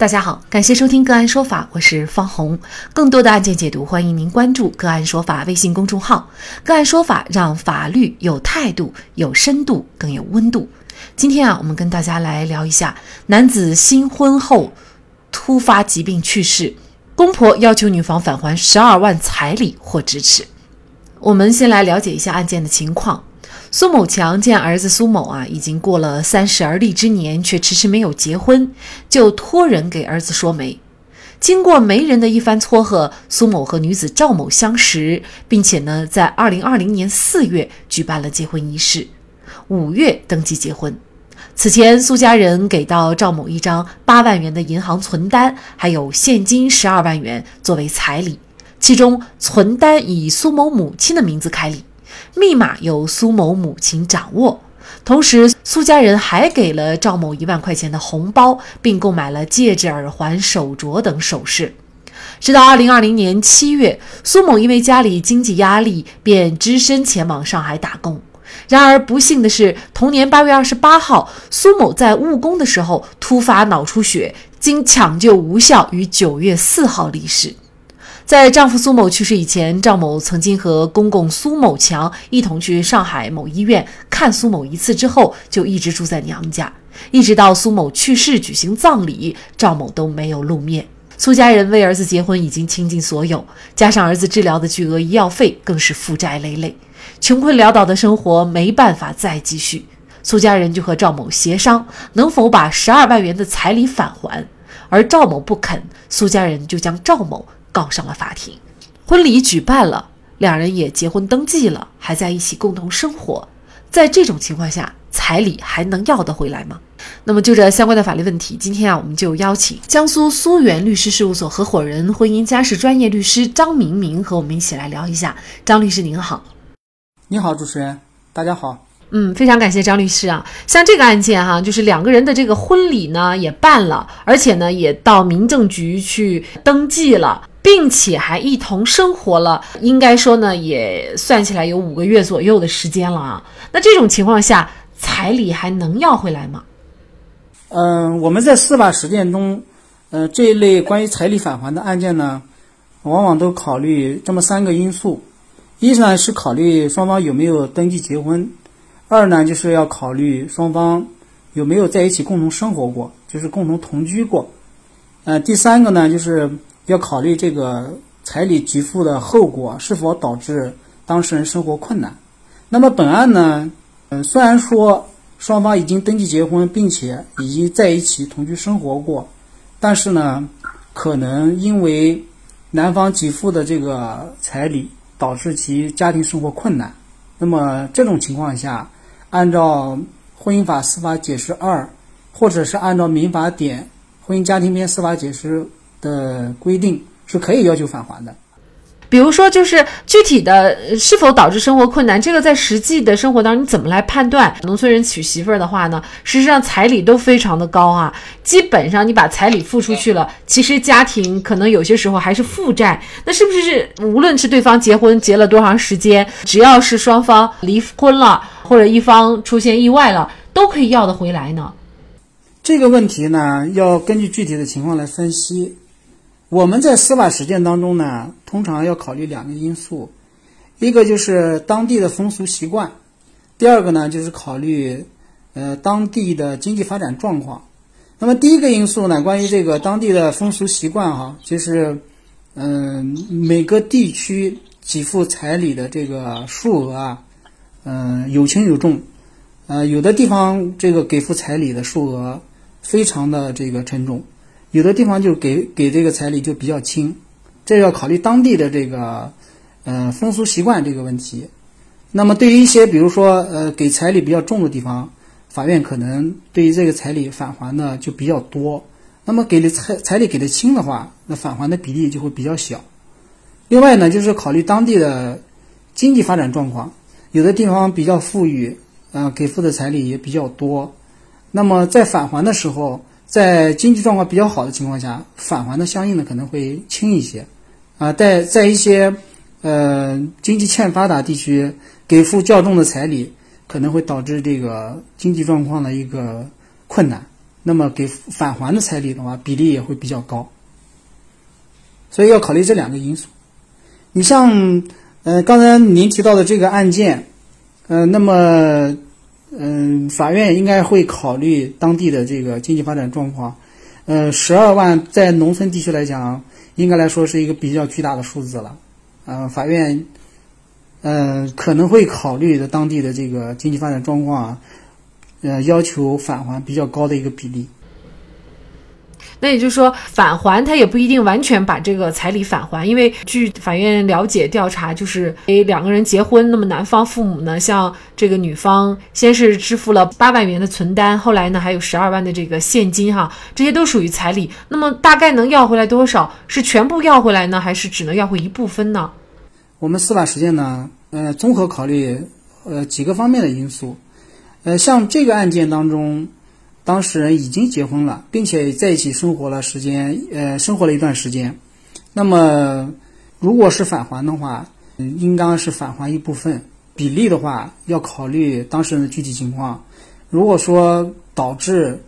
大家好，感谢收听个案说法，我是方红。更多的案件解读，欢迎您关注个案说法微信公众号。个案说法让法律有态度、有深度、更有温度。今天啊，我们跟大家来聊一下男子新婚后突发疾病去世，公婆要求女方返还十二万彩礼或支持。我们先来了解一下案件的情况。苏某强见儿子苏某啊已经过了三十而立之年，却迟迟没有结婚，就托人给儿子说媒。经过媒人的一番撮合，苏某和女子赵某相识，并且呢，在二零二零年四月举办了结婚仪式，五月登记结婚。此前，苏家人给到赵某一张八万元的银行存单，还有现金十二万元作为彩礼，其中存单以苏某母亲的名字开立。密码由苏某母亲掌握，同时苏家人还给了赵某一万块钱的红包，并购买了戒指、耳环、手镯等首饰。直到二零二零年七月，苏某因为家里经济压力，便只身前往上海打工。然而不幸的是，同年八月二十八号，苏某在务工的时候突发脑出血，经抢救无效，于九月四号离世。在丈夫苏某去世以前，赵某曾经和公公苏某强一同去上海某医院看苏某一次，之后就一直住在娘家，一直到苏某去世举行葬礼，赵某都没有露面。苏家人为儿子结婚已经倾尽所有，加上儿子治疗的巨额医药费，更是负债累累，穷困潦倒的生活没办法再继续。苏家人就和赵某协商，能否把十二万元的彩礼返还，而赵某不肯，苏家人就将赵某。告上了法庭，婚礼举办了，两人也结婚登记了，还在一起共同生活。在这种情况下，彩礼还能要得回来吗？那么就这相关的法律问题，今天啊，我们就邀请江苏苏源律师事务所合伙人、婚姻家事专业律师张明明和我们一起来聊一下。张律师您好，你好，主持人，大家好。嗯，非常感谢张律师啊。像这个案件哈，就是两个人的这个婚礼呢也办了，而且呢也到民政局去登记了。并且还一同生活了，应该说呢，也算起来有五个月左右的时间了啊。那这种情况下，彩礼还能要回来吗？嗯，我们在司法实践中，呃，这一类关于彩礼返还的案件呢，往往都考虑这么三个因素：一呢是考虑双方有没有登记结婚；二呢就是要考虑双方有没有在一起共同生活过，就是共同同居过；呃，第三个呢就是。要考虑这个彩礼给付的后果是否导致当事人生活困难。那么本案呢，嗯，虽然说双方已经登记结婚，并且已经在一起同居生活过，但是呢，可能因为男方给付的这个彩礼导致其家庭生活困难。那么这种情况下，按照《婚姻法司法解释二》，或者是按照《民法典婚姻家庭篇司法解释》。的规定是可以要求返还的，比如说，就是具体的是否导致生活困难，这个在实际的生活当中你怎么来判断？农村人娶媳妇儿的话呢，实际上彩礼都非常的高啊，基本上你把彩礼付出去了，其实家庭可能有些时候还是负债。那是不是无论是对方结婚结了多长时间，只要是双方离婚了或者一方出现意外了，都可以要得回来呢？这个问题呢，要根据具体的情况来分析。我们在司法实践当中呢，通常要考虑两个因素，一个就是当地的风俗习惯，第二个呢就是考虑呃当地的经济发展状况。那么第一个因素呢，关于这个当地的风俗习惯哈，就是嗯每个地区给付彩礼的这个数额啊，嗯有轻有重，呃有的地方这个给付彩礼的数额非常的这个沉重。有的地方就给给这个彩礼就比较轻，这要考虑当地的这个呃风俗习惯这个问题。那么对于一些比如说呃给彩礼比较重的地方，法院可能对于这个彩礼返还的就比较多。那么给的彩彩礼给的轻的话，那返还的比例就会比较小。另外呢，就是考虑当地的经济发展状况，有的地方比较富裕，呃给付的彩礼也比较多。那么在返还的时候。在经济状况比较好的情况下，返还的相应的可能会轻一些，啊，在在一些呃经济欠发达地区，给付较重的彩礼，可能会导致这个经济状况的一个困难，那么给返还的彩礼的话，比例也会比较高。所以要考虑这两个因素。你像，呃，刚才您提到的这个案件，呃，那么，嗯，法院应该会考虑当地的这个经济发展状况。呃，十二万在农村地区来讲，应该来说是一个比较巨大的数字了。嗯，法院，呃，可能会考虑的当地的这个经济发展状况啊，呃，要求返还比较高的一个比例。那也就是说，返还他也不一定完全把这个彩礼返还，因为据法院了解调查，就是诶两个人结婚，那么男方父母呢，向这个女方先是支付了八万元的存单，后来呢还有十二万的这个现金哈，这些都属于彩礼。那么大概能要回来多少？是全部要回来呢，还是只能要回一部分呢？我们司法实践呢，呃，综合考虑呃几个方面的因素，呃，像这个案件当中。当事人已经结婚了，并且在一起生活了时间，呃，生活了一段时间。那么，如果是返还的话，应当是返还一部分。比例的话，要考虑当事人的具体情况。如果说导致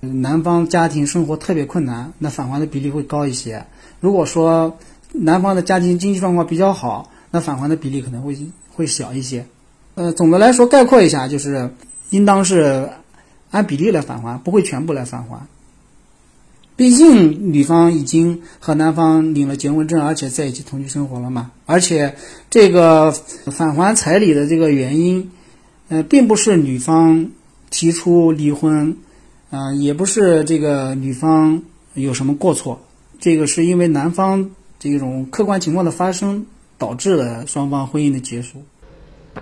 男方家庭生活特别困难，那返还的比例会高一些。如果说男方的家庭经济状况比较好，那返还的比例可能会会小一些。呃，总的来说，概括一下就是，应当是。按比例来返还，不会全部来返还。毕竟女方已经和男方领了结婚证，而且在一起同居生活了嘛。而且这个返还彩礼的这个原因，呃，并不是女方提出离婚，啊，也不是这个女方有什么过错，这个是因为男方这种客观情况的发生导致了双方婚姻的结束。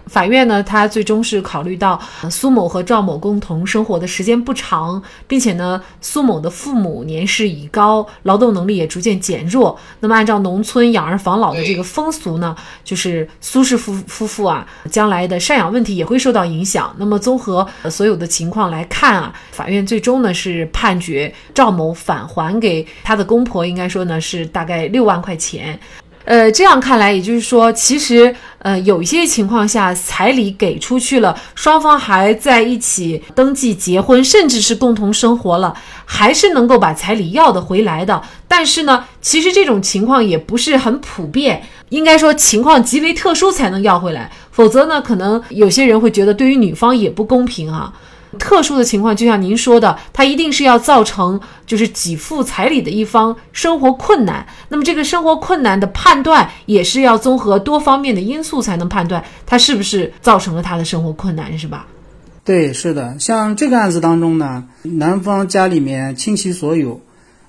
法院呢，他最终是考虑到苏某和赵某共同生活的时间不长，并且呢，苏某的父母年事已高，劳动能力也逐渐减弱。那么，按照农村养儿防老的这个风俗呢，就是苏氏夫夫妇啊，将来的赡养问题也会受到影响。那么，综合所有的情况来看啊，法院最终呢是判决赵某返还给他的公婆，应该说呢是大概六万块钱。呃，这样看来，也就是说，其实，呃，有一些情况下，彩礼给出去了，双方还在一起登记结婚，甚至是共同生活了，还是能够把彩礼要得回来的。但是呢，其实这种情况也不是很普遍，应该说情况极为特殊才能要回来，否则呢，可能有些人会觉得对于女方也不公平啊。特殊的情况，就像您说的，他一定是要造成就是给付彩礼的一方生活困难。那么这个生活困难的判断，也是要综合多方面的因素才能判断他是不是造成了他的生活困难，是吧？对，是的。像这个案子当中呢，男方家里面倾其所有，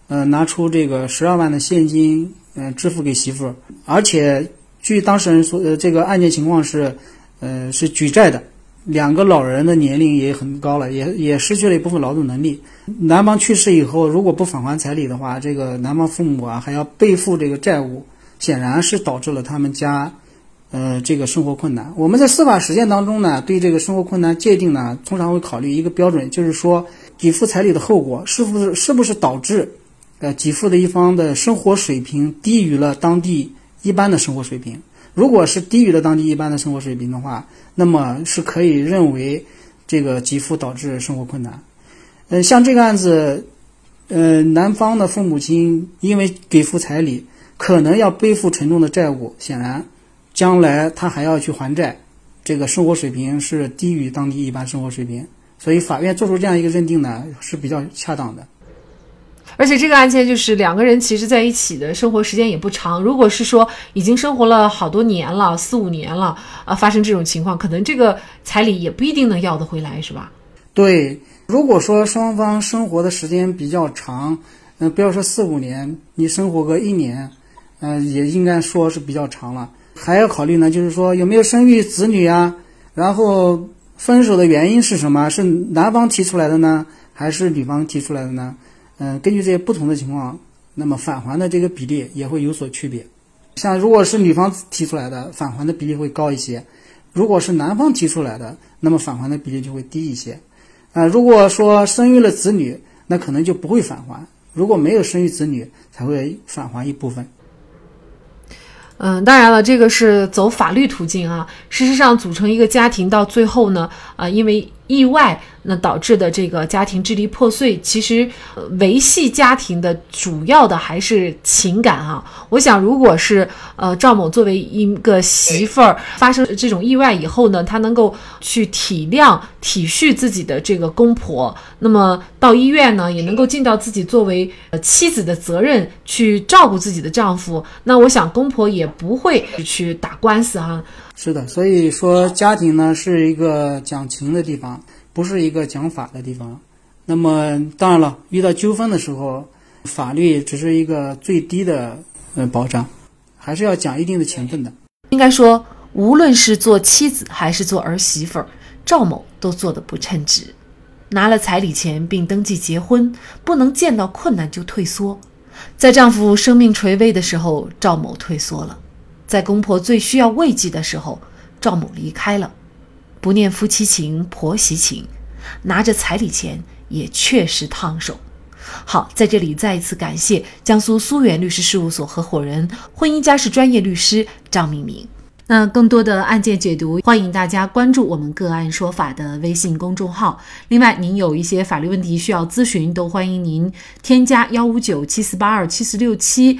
呃，拿出这个十二万的现金，嗯，支付给媳妇儿，而且据当事人说，呃，这个案件情况是，呃，是举债的。两个老人的年龄也很高了，也也失去了一部分劳动能力。男方去世以后，如果不返还彩礼的话，这个男方父母啊还要背负这个债务，显然是导致了他们家，呃，这个生活困难。我们在司法实践当中呢，对这个生活困难界定呢，通常会考虑一个标准，就是说给付彩礼的后果是不是是不是导致，呃，给付的一方的生活水平低于了当地一般的生活水平。如果是低于了当地一般的生活水平的话，那么是可以认为这个给付导致生活困难。嗯，像这个案子，呃，男方的父母亲因为给付彩礼，可能要背负沉重的债务，显然将来他还要去还债，这个生活水平是低于当地一般生活水平，所以法院做出这样一个认定呢是比较恰当的。而且这个案件就是两个人其实在一起的生活时间也不长。如果是说已经生活了好多年了，四五年了，啊，发生这种情况，可能这个彩礼也不一定能要得回来，是吧？对，如果说双方生活的时间比较长，嗯，不要说四五年，你生活个一年，嗯，也应该说是比较长了。还要考虑呢，就是说有没有生育子女啊？然后分手的原因是什么？是男方提出来的呢，还是女方提出来的呢？嗯，根据这些不同的情况，那么返还的这个比例也会有所区别。像如果是女方提出来的，返还的比例会高一些；如果是男方提出来的，那么返还的比例就会低一些。啊，如果说生育了子女，那可能就不会返还；如果没有生育子女，才会返还一部分。嗯，当然了，这个是走法律途径啊。事实上，组成一个家庭到最后呢，啊，因为意外，那导致的这个家庭支离破碎，其实维系家庭的主要的还是情感哈。我想，如果是呃赵某作为一个媳妇儿，发生这种意外以后呢，她能够去体谅、体恤自己的这个公婆，那么到医院呢，也能够尽到自己作为呃妻子的责任，去照顾自己的丈夫，那我想公婆也不会去打官司哈。是的，所以说家庭呢是一个讲情的地方，不是一个讲法的地方。那么当然了，遇到纠纷的时候，法律只是一个最低的呃保障，还是要讲一定的情分的。应该说，无论是做妻子还是做儿媳妇儿，赵某都做得不称职。拿了彩礼钱并登记结婚，不能见到困难就退缩，在丈夫生命垂危的时候，赵某退缩了。在公婆最需要慰藉的时候，赵某离开了，不念夫妻情、婆媳情，拿着彩礼钱也确实烫手。好，在这里再一次感谢江苏苏源律师事务所合伙人、婚姻家事专业律师张明明。那更多的案件解读，欢迎大家关注我们“个案说法”的微信公众号。另外，您有一些法律问题需要咨询，都欢迎您添加幺五九七四八二七四六七